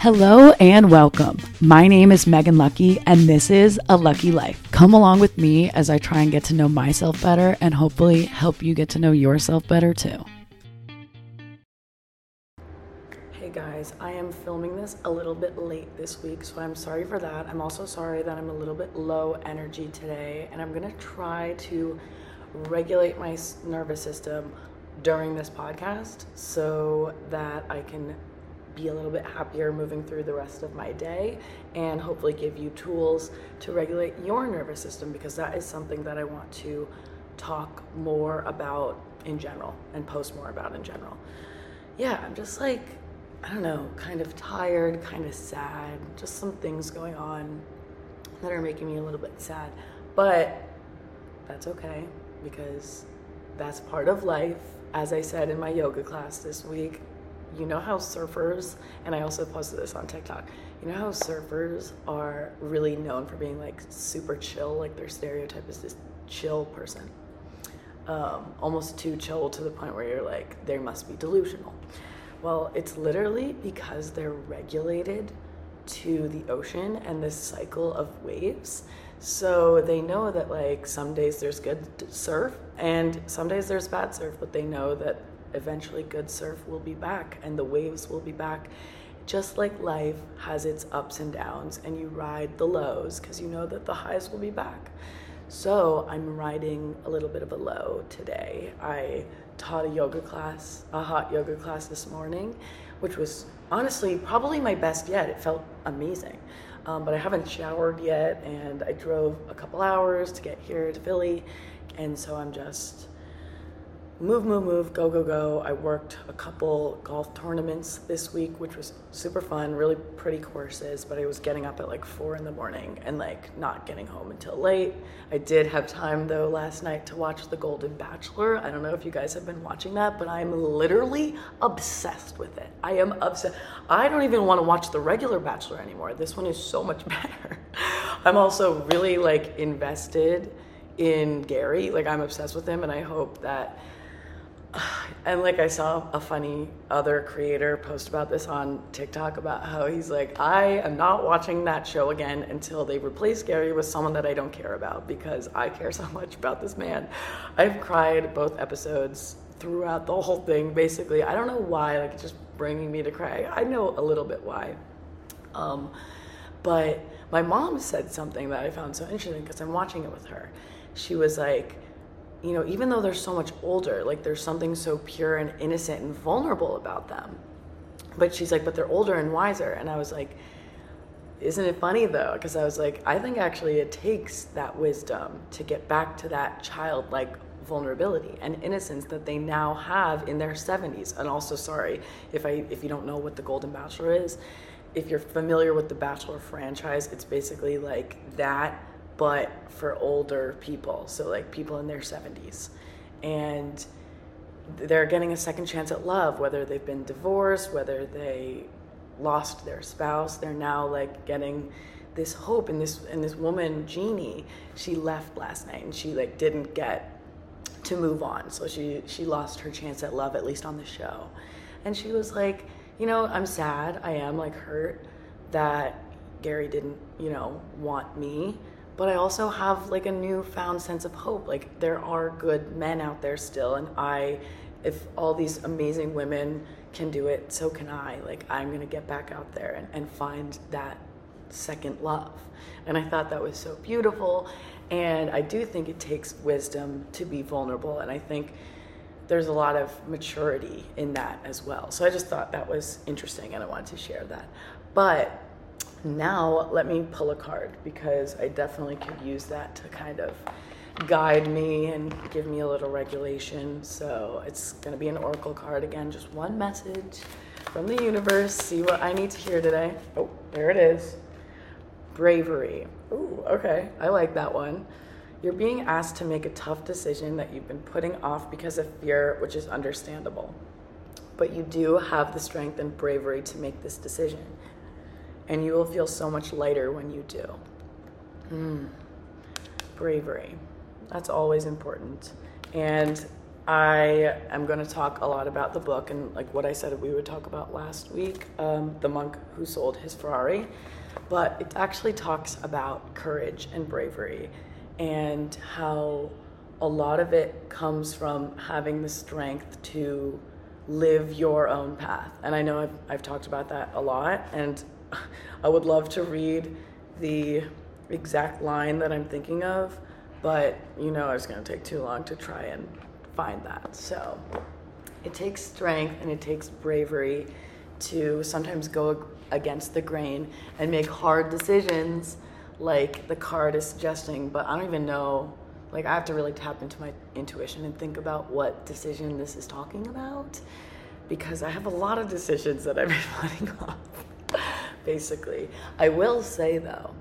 Hello and welcome. My name is Megan Lucky, and this is A Lucky Life. Come along with me as I try and get to know myself better and hopefully help you get to know yourself better too. Hey guys, I am filming this a little bit late this week, so I'm sorry for that. I'm also sorry that I'm a little bit low energy today, and I'm gonna try to regulate my nervous system during this podcast so that I can be a little bit happier moving through the rest of my day and hopefully give you tools to regulate your nervous system because that is something that I want to talk more about in general and post more about in general. Yeah, I'm just like, I don't know, kind of tired, kind of sad, just some things going on that are making me a little bit sad. But that's okay because that's part of life. As I said in my yoga class this week, you know how surfers, and I also posted this on TikTok, you know how surfers are really known for being like super chill, like their stereotype is this chill person. Um, almost too chill to the point where you're like, they must be delusional. Well, it's literally because they're regulated to the ocean and this cycle of waves. So they know that like some days there's good surf and some days there's bad surf, but they know that eventually good surf will be back and the waves will be back. Just like life has its ups and downs, and you ride the lows because you know that the highs will be back. So I'm riding a little bit of a low today. I taught a yoga class, a hot yoga class this morning, which was honestly probably my best yet. It felt amazing. Um, but I haven't showered yet, and I drove a couple hours to get here to Philly, and so I'm just move, move, move, go, go, go. I worked a couple golf tournaments this week, which was super fun, really pretty courses, but I was getting up at like four in the morning and like not getting home until late. I did have time though last night to watch The Golden Bachelor. I don't know if you guys have been watching that, but I'm literally obsessed with it. I am obsessed. I don't even want to watch the regular Bachelor anymore. This one is so much better. I'm also really like invested in Gary. Like I'm obsessed with him and I hope that and like I saw a funny other creator post about this on TikTok about how he's like, I am not watching that show again until they replace Gary with someone that I don't care about because I care so much about this man. I've cried both episodes throughout the whole thing. Basically, I don't know why. Like it's just bringing me to cry. I know a little bit why. Um, but my mom said something that I found so interesting because I'm watching it with her. She was like you know, even though they're so much older, like there's something so pure and innocent and vulnerable about them. But she's like, but they're older and wiser. And I was like, isn't it funny though? Because I was like, I think actually it takes that wisdom to get back to that childlike vulnerability and innocence that they now have in their 70s. And also, sorry if I if you don't know what the Golden Bachelor is, if you're familiar with the Bachelor franchise, it's basically like that but for older people, so like people in their 70s. And they're getting a second chance at love, whether they've been divorced, whether they lost their spouse, they're now like getting this hope and this and this woman Jeannie, she left last night and she like didn't get to move on. So she she lost her chance at love at least on the show. And she was like, you know, I'm sad. I am like hurt that Gary didn't, you know, want me but I also have like a newfound sense of hope. Like there are good men out there still, and I, if all these amazing women can do it, so can I. Like I'm gonna get back out there and, and find that second love. And I thought that was so beautiful. And I do think it takes wisdom to be vulnerable. And I think there's a lot of maturity in that as well. So I just thought that was interesting and I wanted to share that. But now, let me pull a card because I definitely could use that to kind of guide me and give me a little regulation. So it's going to be an oracle card again, just one message from the universe. See what I need to hear today. Oh, there it is. Bravery. Ooh, okay. I like that one. You're being asked to make a tough decision that you've been putting off because of fear, which is understandable. But you do have the strength and bravery to make this decision and you will feel so much lighter when you do. Mm. Bravery. That's always important. And I am going to talk a lot about the book and like what I said we would talk about last week, um, the monk who sold his Ferrari. But it actually talks about courage and bravery and how a lot of it comes from having the strength to live your own path. And I know I've, I've talked about that a lot, and I would love to read the exact line that I'm thinking of, but you know, it's going to take too long to try and find that. So it takes strength and it takes bravery to sometimes go against the grain and make hard decisions like the card is suggesting, but I don't even know. Like, I have to really tap into my intuition and think about what decision this is talking about because I have a lot of decisions that I've been putting off, basically. I will say, though,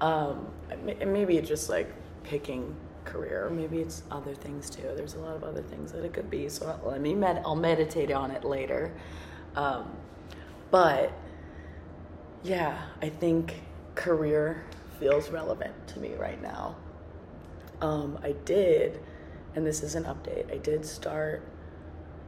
um, maybe it's just like picking career, maybe it's other things too. There's a lot of other things that it could be. So let me med- I'll meditate on it later. Um, but yeah, I think career feels relevant to me right now. Um, I did, and this is an update, I did start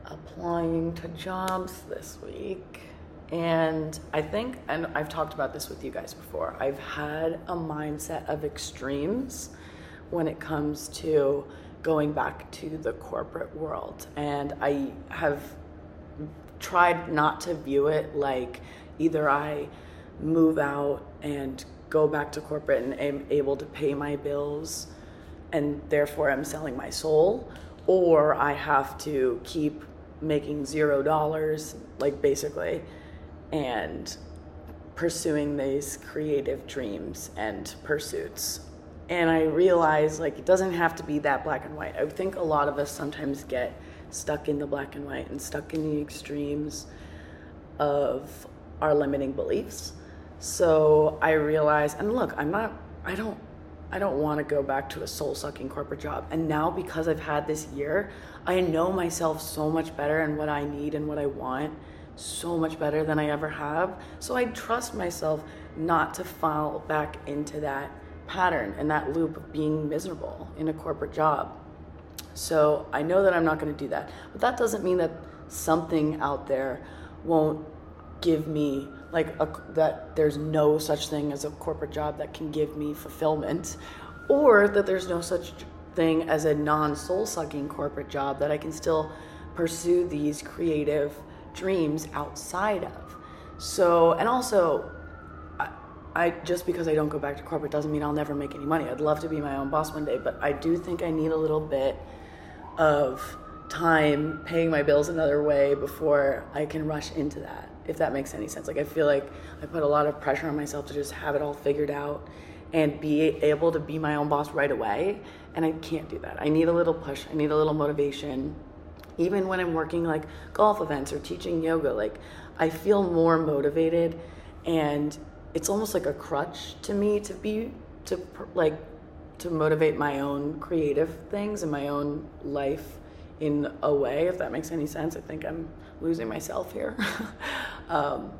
applying to jobs this week. And I think, and I've talked about this with you guys before, I've had a mindset of extremes when it comes to going back to the corporate world. And I have tried not to view it like either I move out and go back to corporate and am able to pay my bills and therefore I'm selling my soul, or I have to keep making zero dollars, like basically, and pursuing these creative dreams and pursuits. And I realize like it doesn't have to be that black and white. I think a lot of us sometimes get stuck in the black and white and stuck in the extremes of our limiting beliefs. So I realize, and look, I'm not, I don't, I don't want to go back to a soul sucking corporate job. And now because I've had this year, I know myself so much better and what I need and what I want so much better than I ever have. So I trust myself not to fall back into that pattern and that loop of being miserable in a corporate job. So I know that I'm not going to do that. But that doesn't mean that something out there won't give me like a, that there's no such thing as a corporate job that can give me fulfillment or that there's no such thing as a non-soul sucking corporate job that I can still pursue these creative dreams outside of. So, and also I, just because I don't go back to corporate doesn't mean I'll never make any money. I'd love to be my own boss one day, but I do think I need a little bit of time paying my bills another way before I can rush into that, if that makes any sense. Like, I feel like I put a lot of pressure on myself to just have it all figured out and be able to be my own boss right away. And I can't do that. I need a little push, I need a little motivation. Even when I'm working like golf events or teaching yoga, like I feel more motivated and it's almost like a crutch to me to be to like to motivate my own creative things and my own life in a way, if that makes any sense. I think I'm losing myself here. um,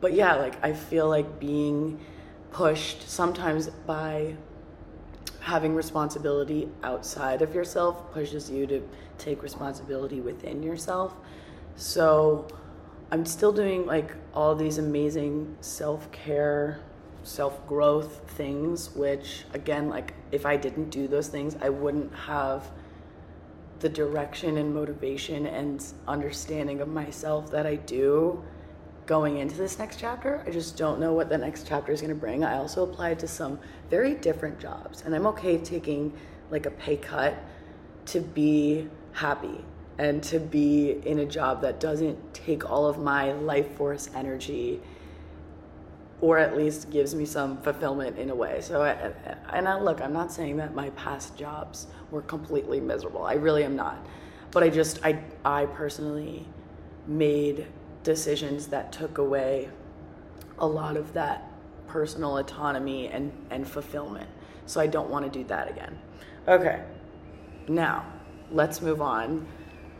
but yeah, like I feel like being pushed sometimes by having responsibility outside of yourself pushes you to take responsibility within yourself. So I'm still doing like all these amazing self care self growth things, which again, like if I didn't do those things, I wouldn't have the direction and motivation and understanding of myself that I do going into this next chapter. I just don't know what the next chapter is going to bring. I also applied to some very different jobs, and I'm okay taking like a pay cut to be happy and to be in a job that doesn't take all of my life force energy or at least gives me some fulfillment in a way. So, I, and I, look, I'm not saying that my past jobs were completely miserable. I really am not. But I just, I, I personally made decisions that took away a lot of that personal autonomy and, and fulfillment. So I don't want to do that again. Okay, now let's move on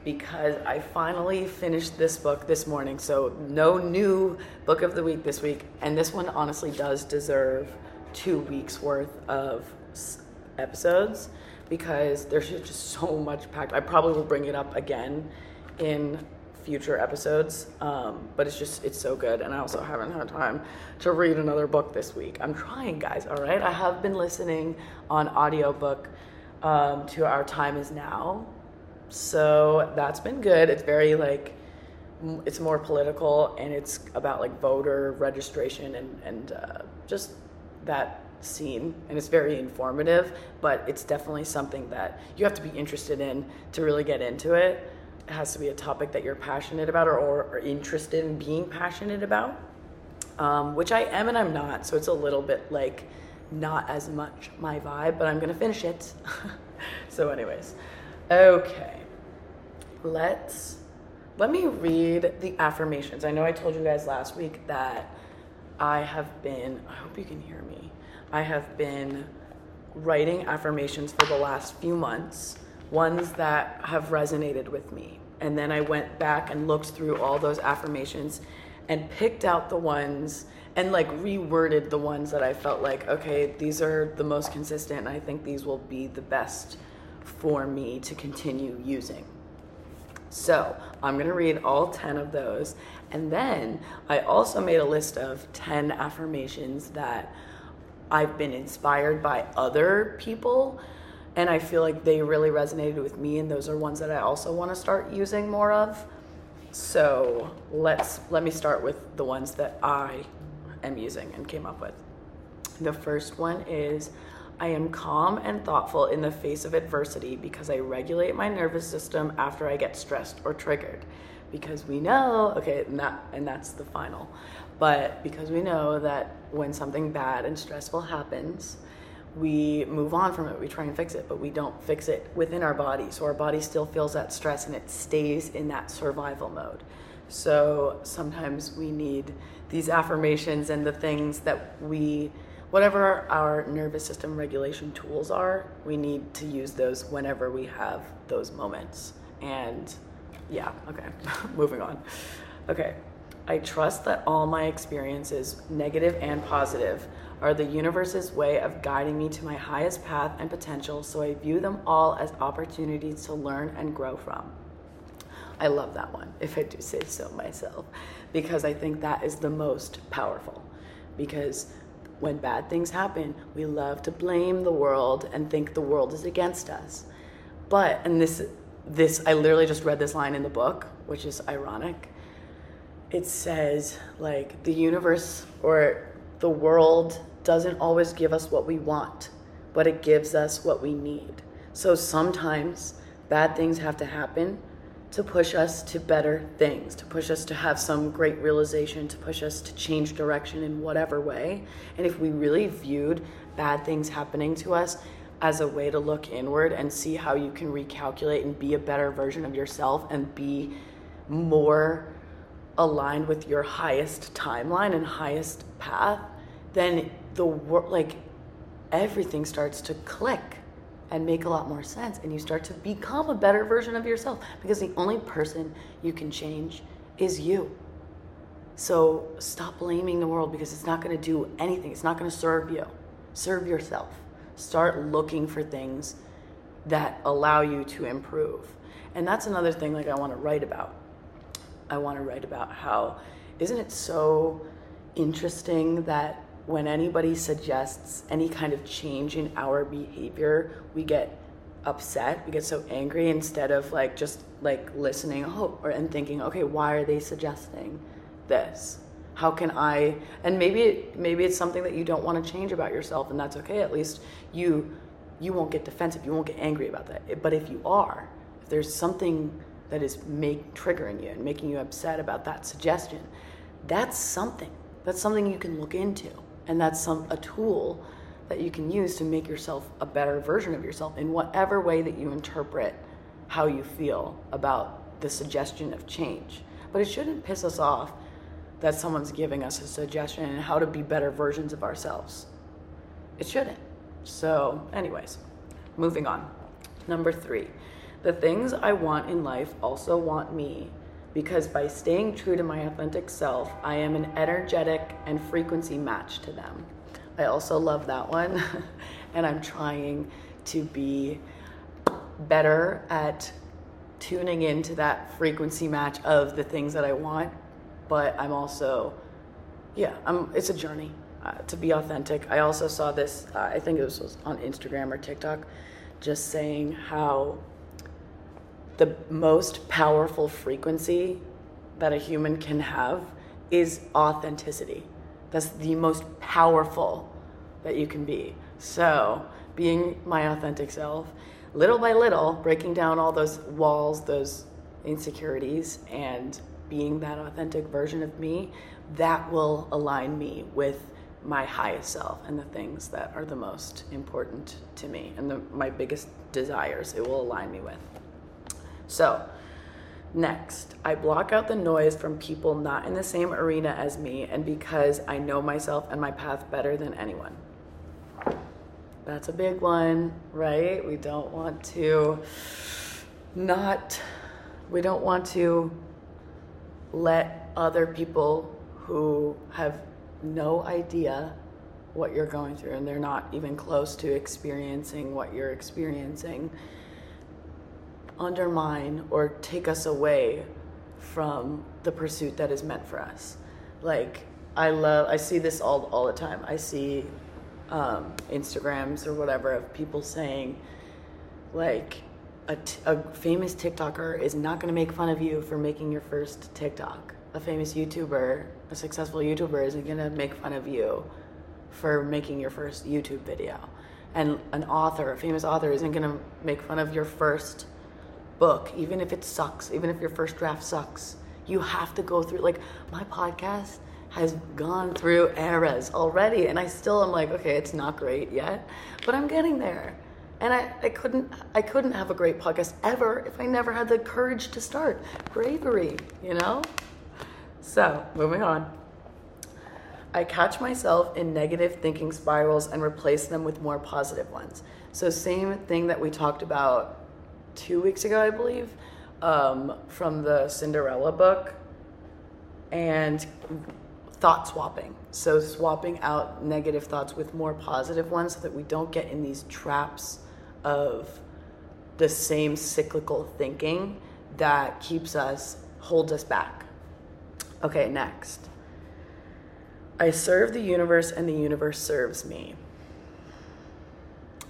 because I finally finished this book this morning. So, no new book of the week this week. And this one honestly does deserve two weeks worth of episodes because there's just so much packed. I probably will bring it up again in future episodes, um, but it's just it's so good, and I also haven't had time to read another book this week. I'm trying, guys. All right, I have been listening on audiobook um, to Our Time Is Now, so that's been good. It's very like it's more political and it's about like voter registration and and uh, just that scene and it's very informative but it's definitely something that you have to be interested in to really get into it it has to be a topic that you're passionate about or, or, or interested in being passionate about um, which i am and i'm not. So it's a little bit like not as much my vibe but i'm gonna finish it. So anyways okay. Let's let me read the affirmations. I know i told you guys last week that i have been i hope you can hear me I have been writing affirmations for the last few months, ones that have resonated with me. And then I went back and looked through all those affirmations and picked out the ones and like reworded the ones that I felt like, okay, these are the most consistent, and I think these will be the best for me to continue using. So I'm gonna read all 10 of those. And then I also made a list of 10 affirmations that I've been inspired by other people and I feel like they really resonated with me and those are ones that I also want to start using more of. So, let's let me start with the ones that I am using and came up with. The first one is I am calm and thoughtful in the face of adversity because I regulate my nervous system after I get stressed or triggered. Because we know, okay, and, that, and that's the final. But because we know that when something bad and stressful happens, we move on from it, we try and fix it, but we don't fix it within our body. So our body still feels that stress and it stays in that survival mode. So sometimes we need these affirmations and the things that we, whatever our nervous system regulation tools are, we need to use those whenever we have those moments. And yeah, okay, moving on. Okay, I trust that all my experiences, negative and positive, are the universe's way of guiding me to my highest path and potential, so I view them all as opportunities to learn and grow from. I love that one, if I do say so myself, because I think that is the most powerful. Because when bad things happen, we love to blame the world and think the world is against us. But, and this, this, I literally just read this line in the book, which is ironic it says like the universe or the world doesn't always give us what we want, but it gives us what we need. So sometimes bad things have to happen to push us to better things, to push us to have some great realization, to push us to change direction in whatever way. And if we really viewed bad things happening to us as a way to look inward and see how you can recalculate and be a better version of yourself and be more aligned with your highest timeline and highest path, then the world, like everything starts to click and make a lot more sense and you start to become a better version of yourself because the only person you can change is you. So stop blaming the world because it's not going to do anything. It's not going to serve you. Serve yourself. Start looking for things that allow you to improve. And that's another thing like I want to write about I want to write about how isn't it so interesting that when anybody suggests any kind of change in our behavior, we get upset, we get so angry instead of like just like listening oh, or and thinking, okay, why are they suggesting this? How can I and maybe it, maybe it's something that you don't want to change about yourself and that's okay. At least you you won't get defensive, you won't get angry about that. But if you are, if there's something that is make triggering you and making you upset about that suggestion that's something that's something you can look into and that's some a tool that you can use to make yourself a better version of yourself in whatever way that you interpret how you feel about the suggestion of change. But it shouldn't piss us off that someone's giving us a suggestion on how to be better versions of ourselves. It shouldn't. So anyways moving on. Number three the things I want in life also want me because by staying true to my authentic self, I am an energetic and frequency match to them. I also love that one, and I'm trying to be better at tuning into that frequency match of the things that I want, but I'm also, yeah, I'm, it's a journey uh, to be authentic. I also saw this, uh, I think it was, was on Instagram or TikTok, just saying how the most powerful frequency that a human can have is authenticity. That's the most powerful that you can be. So, being my authentic self, little by little, breaking down all those walls, those insecurities, and being that authentic version of me, that will align me with my highest self and the things that are the most important to me and the, my biggest desires it will align me with. So, next, I block out the noise from people not in the same arena as me and because I know myself and my path better than anyone. That's a big one, right? We don't want to not, we don't want to let other people who have no idea what you're going through and they're not even close to experiencing what you're experiencing undermine or take us away from the pursuit that is meant for us. Like i love i see this all all the time. I see um, instagrams or whatever of people saying like a, t- a famous tiktoker is not going to make fun of you for making your first tiktok. A famous YouTuber, a successful YouTuber, isn't gonna make fun of you for making your first YouTube video. And an author, a famous author, isn't gonna make fun of your first book, even if it sucks, even if your first draft sucks. You have to go through, like, my podcast has gone through eras already, and I still am like, okay, it's not great yet, but I'm getting there. And I, I couldn't I couldn't have a great podcast ever if I never had the courage to start. Bravery, you know? So, moving on. I catch myself in negative thinking spirals and replace them with more positive ones. So, same thing that we talked about two weeks ago, I believe, um, from the Cinderella book, and thought swapping. So, swapping out negative thoughts with more positive ones so that we don't get in these traps of the same cyclical thinking that keeps us, holds us back Okay, next. I serve the universe and the universe serves me.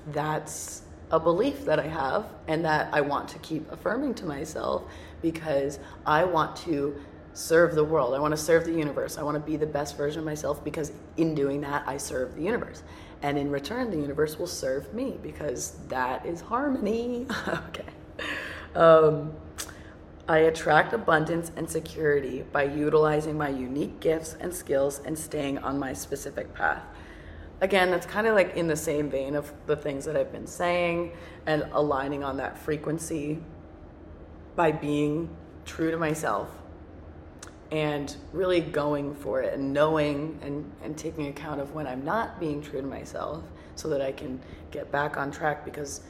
That's a belief that I have and that I want to keep affirming to myself because I want to serve the world. I want to serve the universe. I want to be the best version of myself because in doing that, I serve the universe. And in return, the universe will serve me because that is harmony. okay. Um, I attract abundance and security by utilizing my unique gifts and skills and staying on my specific path. Again, that's kind of like in the same vein of the things that I've been saying and aligning on that frequency by being true to myself and really going for it and knowing and, and taking account of when I'm not being true to myself so that I can get back on track because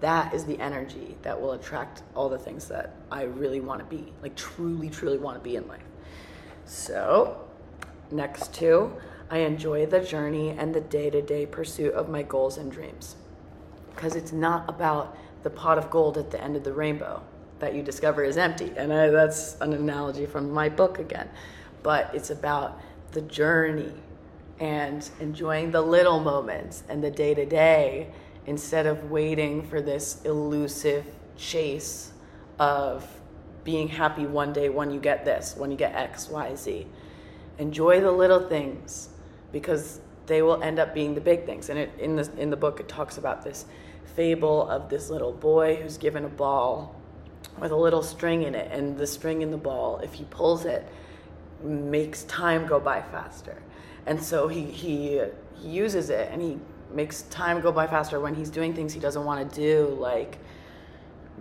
that is the energy that will attract all the things that I really want to be, like truly, truly want to be in life. So, next two, I enjoy the journey and the day to day pursuit of my goals and dreams. Because it's not about the pot of gold at the end of the rainbow that you discover is empty. And I, that's an analogy from my book again. But it's about the journey and enjoying the little moments and the day to day instead of waiting for this elusive chase of being happy one day when you get this, when you get X, Y, Z. Enjoy the little things because they will end up being the big things. And it, in, the, in the book, it talks about this fable of this little boy who's given a ball with a little string in it. And the string in the ball, if he pulls it, makes time go by faster. And so he, he, he uses it and he makes time go by faster when he's doing things he doesn't want to do, like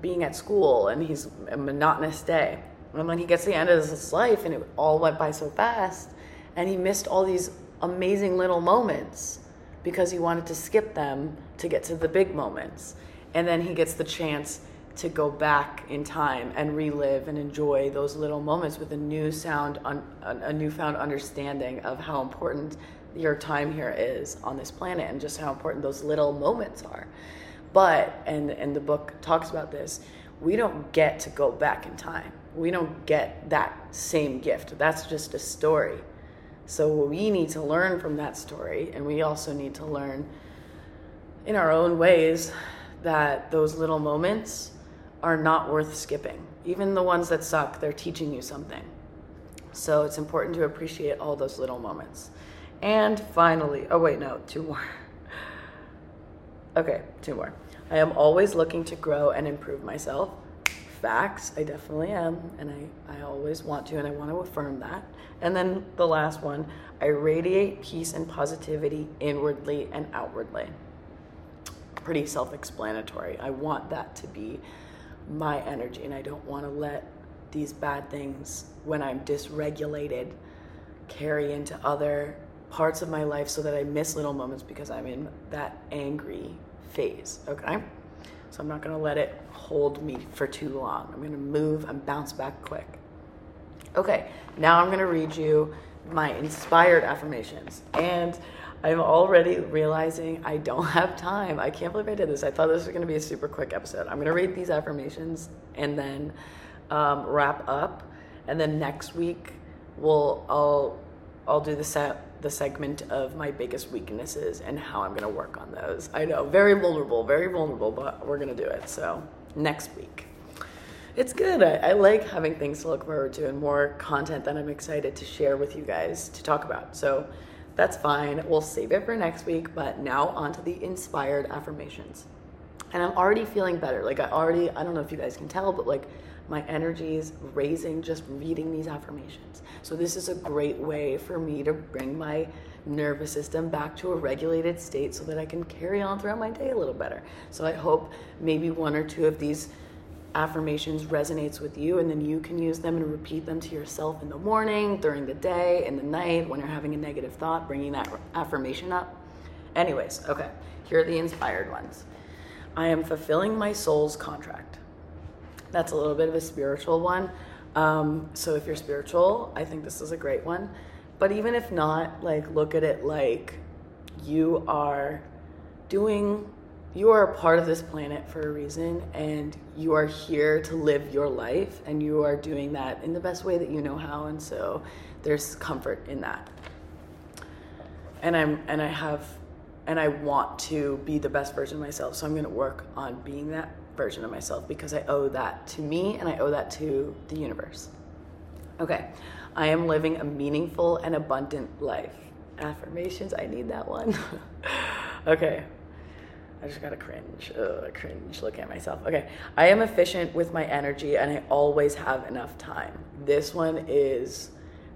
being at school and he's a monotonous day. And when he gets to the end of his life and it all went by so fast and he missed all these amazing little moments because he wanted to skip them to get to the big moments. And then he gets the chance to go back in time and relive and enjoy those little moments with a new sound, a newfound understanding of how important your time here is on this planet and just how important those little moments are. But, and, and the book talks about this, we don't get to go back in time. We don't get that same gift. That's just a story. So we need to learn from that story, and we also need to learn in our own ways that those little moments are not worth skipping. Even the ones that suck, they're teaching you something. So it's important to appreciate all those little moments. And finally, oh wait, no, two more. okay, two more. I am always looking to grow and improve myself. Facts, I definitely am, and I, I always want to, and I want to affirm that. And then the last one, I radiate peace and positivity inwardly and outwardly. Pretty self explanatory. I want that to be my energy, and I don't want to let these bad things, when I'm dysregulated, carry into other parts of my life so that I miss little moments because I'm in that angry phase. Okay? So I'm not going to let it hold me for too long. I'm going to move and bounce back quick. Okay, now I'm going to read you my inspired affirmations. And I'm already realizing I don't have time. I can't believe I did this. I thought this was going to be a super quick episode. I'm going to read these affirmations and then um, wrap up. And then next week, we'll I'll I'll do the set the segment of my biggest weaknesses and how I'm gonna work on those. I know, very vulnerable, very vulnerable, but we're gonna do it. So next week. It's good. I, I like having things to look forward to and more content that I'm excited to share with you guys to talk about. So that's fine. We'll save it for next week, but now on to the inspired affirmations. And I'm already feeling better. Like I already, I don't know if you guys can tell, but like my energy is raising just reading these affirmations. So, this is a great way for me to bring my nervous system back to a regulated state so that I can carry on throughout my day a little better. So, I hope maybe one or two of these affirmations resonates with you and then you can use them and repeat them to yourself in the morning, during the day, in the night when you're having a negative thought, bringing that affirmation up. Anyways, okay, here are the inspired ones. I am fulfilling my soul's contract. That's a little bit of a spiritual one. Um, so if you're spiritual, I think this is a great one. But even if not, like look at it like you are doing you are a part of this planet for a reason and you are here to live your life and you are doing that in the best way that you know how and so there's comfort in that and i'm and i have and i want to be the best version of myself so i'm going to work on being that version of myself because I owe that to me and I owe that to the universe. Okay, I am living a meaningful and abundant life. Affirmations, I need that one. okay, I just gotta cringe. Ugh, cringe looking at myself. Okay, I am efficient with my energy and I always have enough time. This one is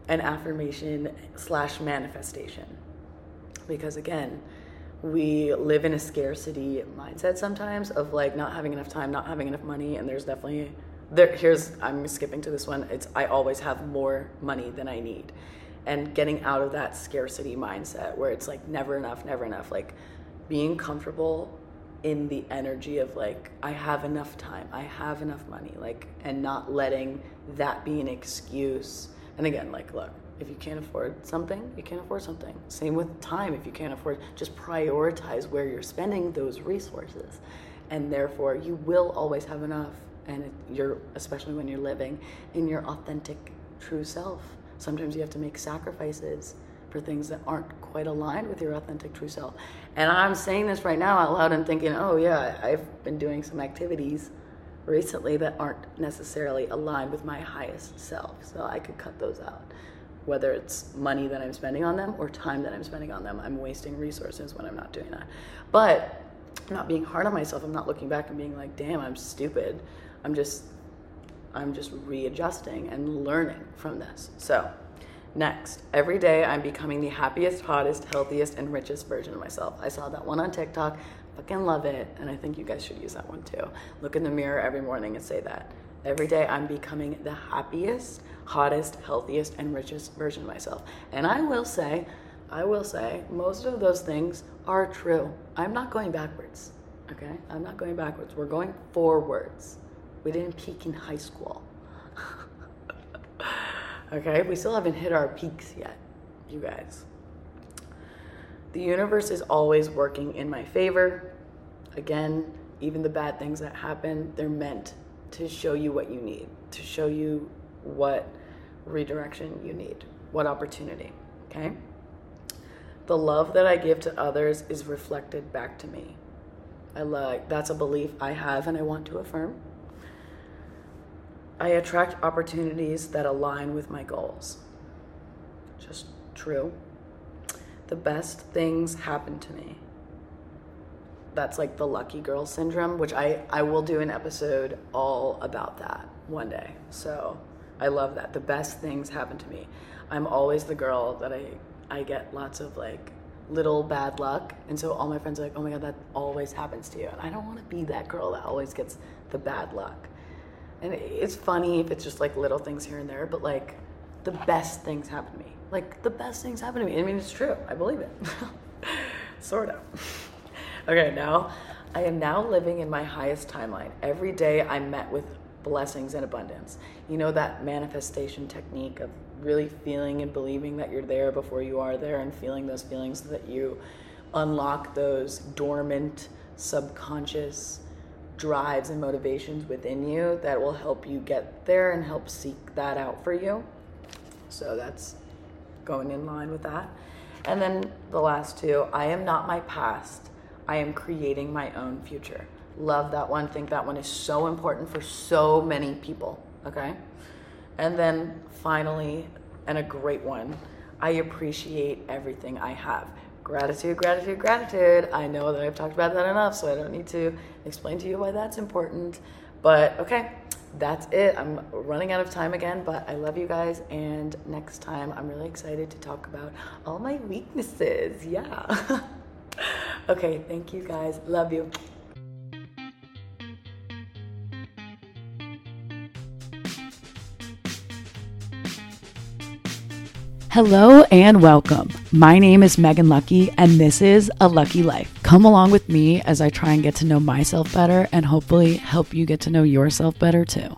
an affirmation slash manifestation because again, we live in a scarcity mindset sometimes of like not having enough time, not having enough money, and there's definitely there here's I'm skipping to this one. It's I always have more money than I need. And getting out of that scarcity mindset where it's like never enough, never enough, like being comfortable in the energy of like I have enough time, I have enough money, like and not letting that be an excuse. And again, like look, if you can't afford something, you can't afford something. Same with time. If you can't afford, just prioritize where you're spending those resources. And therefore, you will always have enough. And you're, especially when you're living in your authentic, true self. Sometimes you have to make sacrifices for things that aren't quite aligned with your authentic, true self. And I'm saying this right now out loud and thinking, oh, yeah, I've been doing some activities recently that aren't necessarily aligned with my highest self. So I could cut those out whether it's money that I'm spending on them or time that I'm spending on them. I'm wasting resources when I'm not doing that. But I'm not being hard on myself. I'm not looking back and being like, damn, I'm stupid. I'm just I'm just readjusting and learning from this. So, next, every day I'm becoming the happiest, hottest, healthiest, and richest version of myself. I saw that one on TikTok, fucking love it, and I think you guys should use that one too. Look in the mirror every morning and say that. Every day I'm becoming the happiest, hottest, healthiest, and richest version of myself. And I will say, I will say, most of those things are true. I'm not going backwards, okay? I'm not going backwards. We're going forwards. We didn't peak in high school. okay? We still haven't hit our peaks yet, you guys. The universe is always working in my favor. Again, even the bad things that happen, they're meant to show you what you need, to show you what redirection you need, what opportunity, okay? The love that I give to others is reflected back to me. I like that's a belief I have and I want to affirm. I attract opportunities that align with my goals. Just true. The best things happen to me. That's like the lucky girl syndrome, which I, I will do an episode all about that one day. So I love that. The best things happen to me. I'm always the girl that I, I get lots of like little bad luck. And so all my friends are like, oh my God, that always happens to you. And I don't want to be that girl that always gets the bad luck. And it's funny if it's just like little things here and there, but like the best things happen to me. Like the best things happen to me. I mean, it's true. I believe it. sort of. Okay, now I am now living in my highest timeline. Every day I'm met with blessings and abundance. You know that manifestation technique of really feeling and believing that you're there before you are there and feeling those feelings so that you unlock those dormant subconscious drives and motivations within you that will help you get there and help seek that out for you. So that's going in line with that. And then the last two I am not my past, I am creating my own future. Love that one. Think that one is so important for so many people. Okay. And then finally, and a great one, I appreciate everything I have. Gratitude, gratitude, gratitude. I know that I've talked about that enough, so I don't need to explain to you why that's important. But okay, that's it. I'm running out of time again, but I love you guys. And next time, I'm really excited to talk about all my weaknesses. Yeah. okay, thank you guys. Love you. Hello and welcome. My name is Megan Lucky, and this is A Lucky Life. Come along with me as I try and get to know myself better and hopefully help you get to know yourself better too.